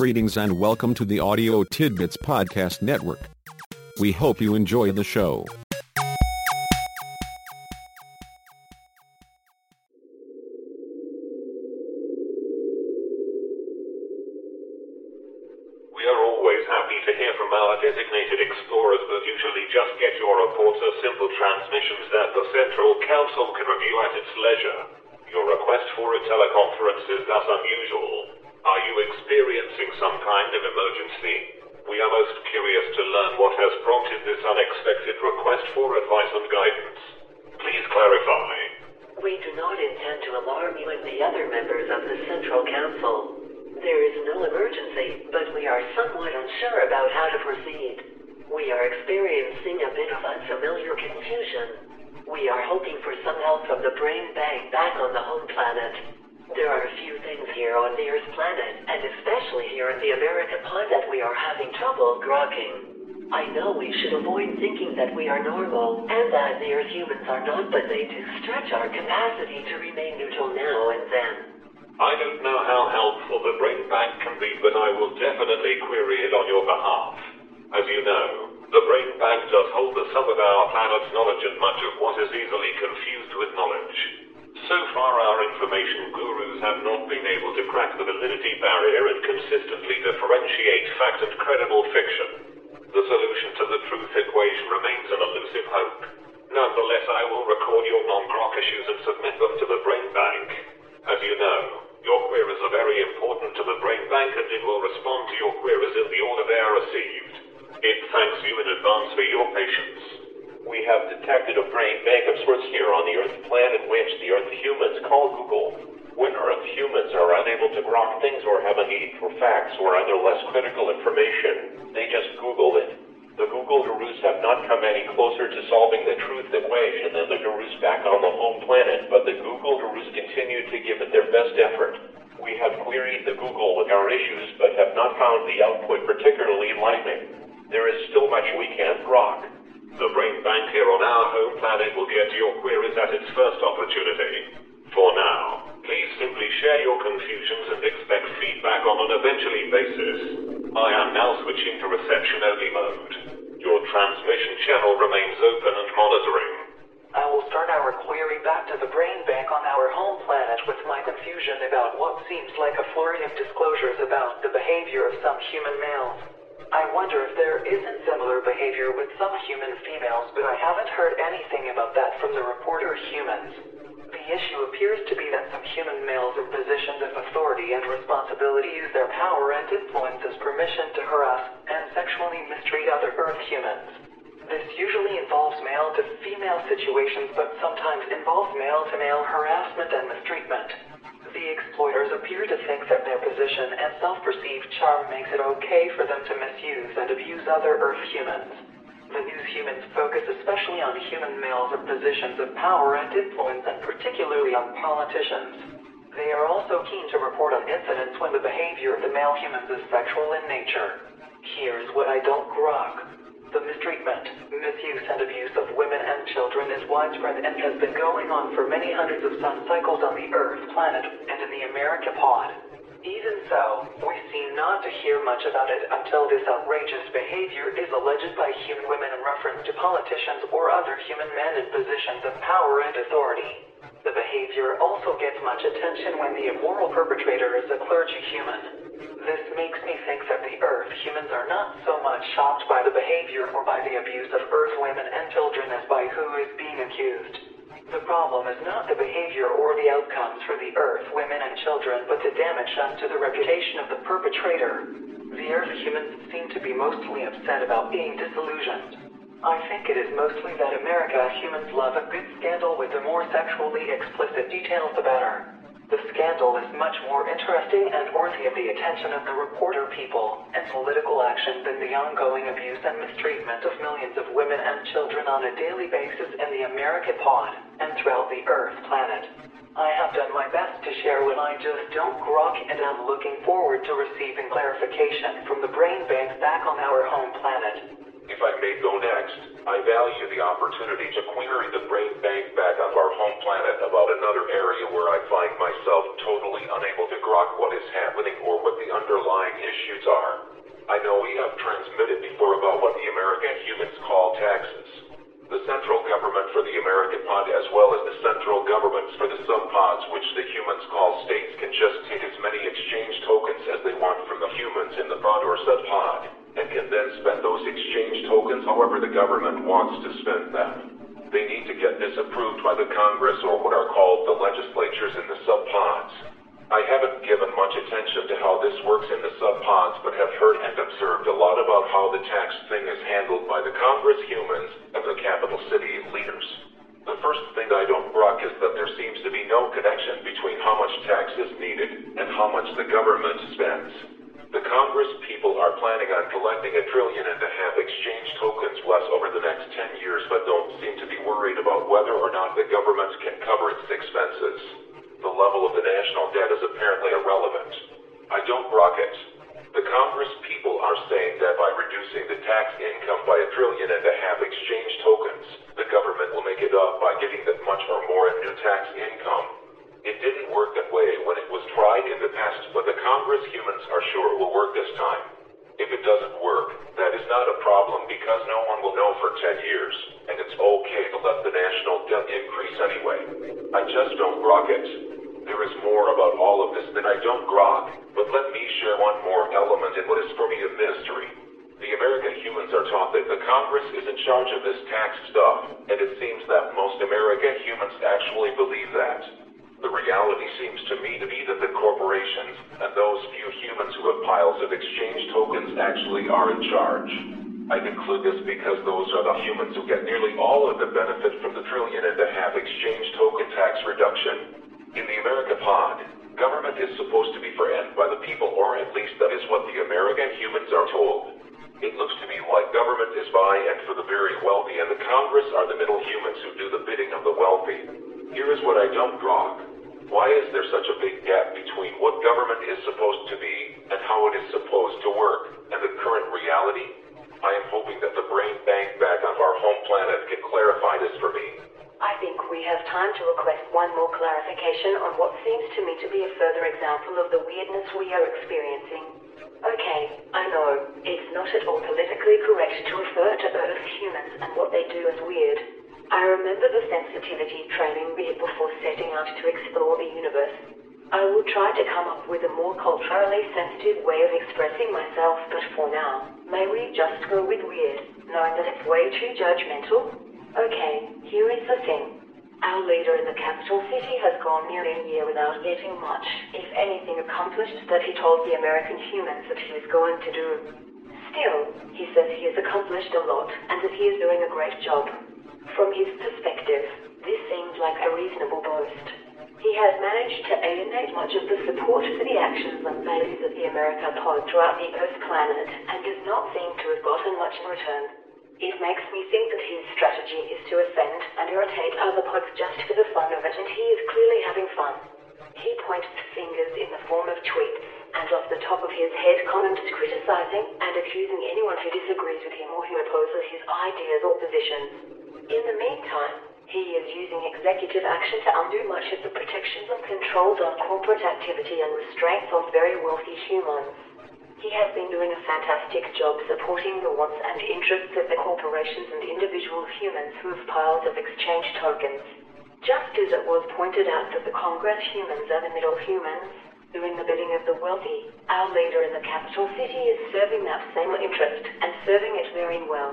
Greetings and welcome to the Audio Tidbits Podcast Network. We hope you enjoy the show. We are always happy to hear from our designated explorers, but usually just get your reports as simple transmissions that the Central Council can review at its leisure. Your request for a teleconference is thus unusual. Are you experiencing some kind of emergency? We are most curious to learn what has prompted this unexpected request for advice and guidance. Please clarify. We do not intend to alarm you and the other members of the Central Council. There is no emergency, but we are somewhat unsure about how to proceed. We are experiencing a bit of unfamiliar confusion. We are hoping for some help from the Brain Bank back on the home planet. There are a few things here on the Earth planet, and especially here in the American pod that we are having trouble grokking. I know we should avoid thinking that we are normal, and that the Earth humans are not, but they do stretch our capacity to remain neutral now and then. I don't know how helpful the Brain Bank can be, but I will definitely query it on your behalf. As you know, the Brain Bank does hold the sum of our planet's knowledge and much of what is easily confused with knowledge. So far, our information gurus have not been able to crack the validity barrier and consistently differentiate fact and credible fiction. The solution to the truth equation remains an elusive hope. Nonetheless, I will record your non-grok issues and submit them to the Brain Bank. As you know, your queries are very important to the Brain Bank and it will respond to your queries in the order they are received. It thanks you in advance for your patience. We have detected a brain bank of sorts here on Earth planet which the Earth humans call Google. When Earth humans are unable to grok things or have a need for facts or other less critical information, they just Google it. The Google gurus have not come any closer to solving the truth equation than the gurus back on the home planet, but the Google gurus continue to give it their best effort. We have queried the Google with our issues, but have not found the output particularly enlightening. There is still much we can't grok. The Brain Bank here on our home planet will get to your queries at its first opportunity. For now, please simply share your confusions and expect feedback on an eventually basis. I am now switching to reception only mode. Your transmission channel remains open and monitoring. I will start our query back to the Brain Bank on our home planet with my confusion about what seems like a flurry of disclosures about the behavior of some human males. I wonder if there isn't similar behavior with some human females, but I haven't heard anything about that from the reporter humans. The issue appears to be that some human males in positions of authority and responsibility use their power and influence as permission to harass and sexually mistreat other Earth humans. This usually involves male to female situations, but sometimes involves male to male harassment and mistreatment. The exploiters appear to think that their position and self perceived charm makes it okay for them to misuse and abuse other Earth humans. The news humans focus especially on human males in positions of power and influence, and particularly on politicians. They are also keen to report on incidents when the behavior of the male humans is sexual in nature. Here's what I don't grok. The mistreatment, misuse, widespread and has been going on for many hundreds of sun cycles on the Earth planet and in the America pod. Even so, we seem not to hear much about it until this outrageous behavior is alleged by human women in reference to politicians or other human men in positions of power and authority. The behavior also gets much attention when the immoral perpetrator is a clergy human. This makes me think that the Earth humans are not so much shocked by the behavior or by the abuse of Earth women and children as by who is being accused. The problem is not the behavior or the outcomes for the Earth, women, and children, but the damage done to the reputation of the perpetrator. The Earth humans seem to be mostly upset about being disillusioned. I think it is mostly that America humans love a good scandal with the more sexually explicit details the better. The scandal is much more interesting and worthy of the attention of the reporter people and political action than the ongoing abuse and mistreatment of millions of women and children on a daily basis in the America pod and throughout the Earth planet. I have done my best to share what I just don't grok and I'm looking forward to receiving clarification from the brain bank back on our home planet. I may go next, I value the opportunity to query the brain bank back of our home planet about another area where I find myself totally unable to grok what is happening or what the underlying issues are. I know we have transmitted before about what the American humans call taxes. The central government for the American pod as well as the central governments for the subpods which the humans call states can just take as many exchange tokens as they want from the humans in the pod or subpod, and can then spend those exchange tokens however the government wants to spend them. They need to get this approved by the Congress or what are called the legislatures in the subpods. I haven't given much attention to how this works in the subpods, but have heard and observed a lot about how the tax thing is handled by the Congress humans and the capital city leaders. The first thing I don't grok is that there seems to be no connection between how much tax is needed and how much the government spends. The Congress people are planning on collecting a trillion and don't seem to be worried about whether or not the government can cover its expenses the level of the national debt is apparently irrelevant. I don't grok it. The Congress people are saying that by reducing the tax income by a trillion and a half exchange tokens, the government will make it up by getting that much or more in new tax income. It didn't work that way when it was tried in the past, but the Congress humans are sure it will work this time. If it doesn't work, that is not a problem because no one will know for 10 years, and it's okay to let the national debt increase anyway. I just don't grok it. There is more about all of this than I don't grok, but let me share one more element in what is for me a mystery. The American humans are taught that the Congress is in charge of this tax stuff, and it seems that most American humans actually believe that. The reality seems to me to be that the corporations and those few humans who have piles of exchange tokens actually are in charge. I conclude this because those are the humans who get nearly all of the benefit from the trillion and a half exchange token tax reduction. In the America pod, government is supposed to be for end by the people, or at least that is what the American humans are told. It looks to me like government is by and for the very wealthy, and the Congress are the middle humans who do the bidding of the wealthy. Here is what I don't grok. Why is there such a big gap between what government is supposed to be and how it is supposed to work, and the current reality? I am hoping that the brain bank back on our home planet can clarify this for me. I think we have time to request one more clarification on what seems to me to be a further example of the weirdness we are experiencing. Okay, I know, it's not at all politically correct to refer to Earth humans and what they do as weird. I remember the sensitivity training we had before setting out to explore the universe. I will try to come up with a more culturally sensitive way of expressing myself, but for now, may we just go with weird, knowing that it's way too judgmental Okay, here is the thing. Our leader in the capital city has gone nearly a year without getting much, if anything, accomplished that he told the American humans that he was going to do. Still, he says he has accomplished a lot and that he is doing a great job. From his perspective, this seems like a reasonable boast. He has managed to alienate much of the support for the actions and values of the American pod throughout the Earth planet and does not seem to have gotten much in return. It makes me think that his strategy is to offend and irritate other pods just for the fun of it, and he is clearly having fun. He points fingers in the form of tweets, and off the top of his head comments criticizing and accusing anyone who disagrees with him or who opposes his ideas or positions. In the meantime, he is using executive action to undo much of the protections and controls on corporate activity and restraints on very wealthy humans. He has been doing a fantastic job supporting the wants and interests of the corporations and individual humans who have piles of exchange tokens. Just as it was pointed out that the Congress humans are the middle humans, doing the bidding of the wealthy, our leader in the capital city is serving that same interest and serving it very well.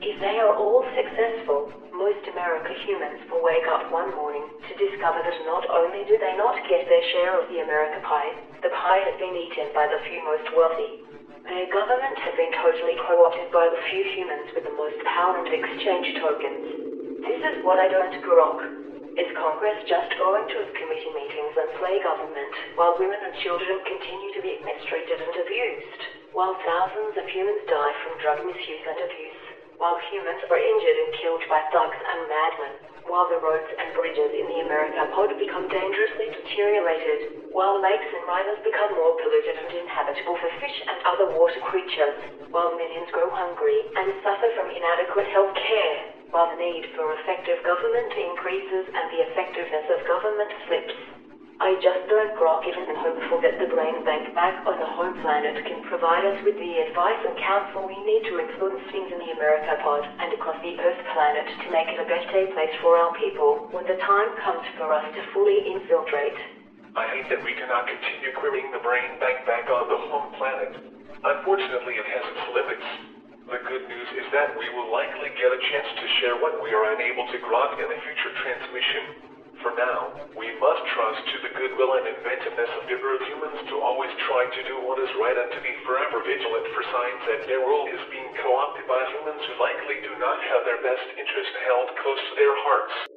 If they are all successful, most America humans will wake up one morning to discover that not only do they not get their share of the America pie, the pie has been eaten by the few most wealthy. Their government has been totally co-opted by the few humans with the most power and exchange tokens. This is what I don't grok. Is Congress just going to its committee meetings and play government while women and children continue to be mistreated and abused, while thousands of humans die from drug misuse and abuse? While humans are injured and killed by thugs and madmen, while the roads and bridges in the America pod become dangerously deteriorated, while lakes and rivers become more polluted and inhabitable for fish and other water creatures, while millions grow hungry and suffer from inadequate health care, while the need for effective government increases and the effectiveness of government slips. I just don't grok it and hopeful that the brain bank back on the home planet can provide us with the advice and counsel we need to influence things in the America pod and across the Earth planet to make it a better place for our people when the time comes for us to fully infiltrate. I hate that we cannot continue querying the brain bank back on the home planet. Unfortunately, it has its limits. The good news is that we will likely get a chance to share what we are unable to grok in a future transmission. For now, we must trust to the goodwill and inventiveness of Earth humans to always try to do what is right and to be forever vigilant for signs that their world is being co-opted by humans who likely do not have their best interest held close to their hearts.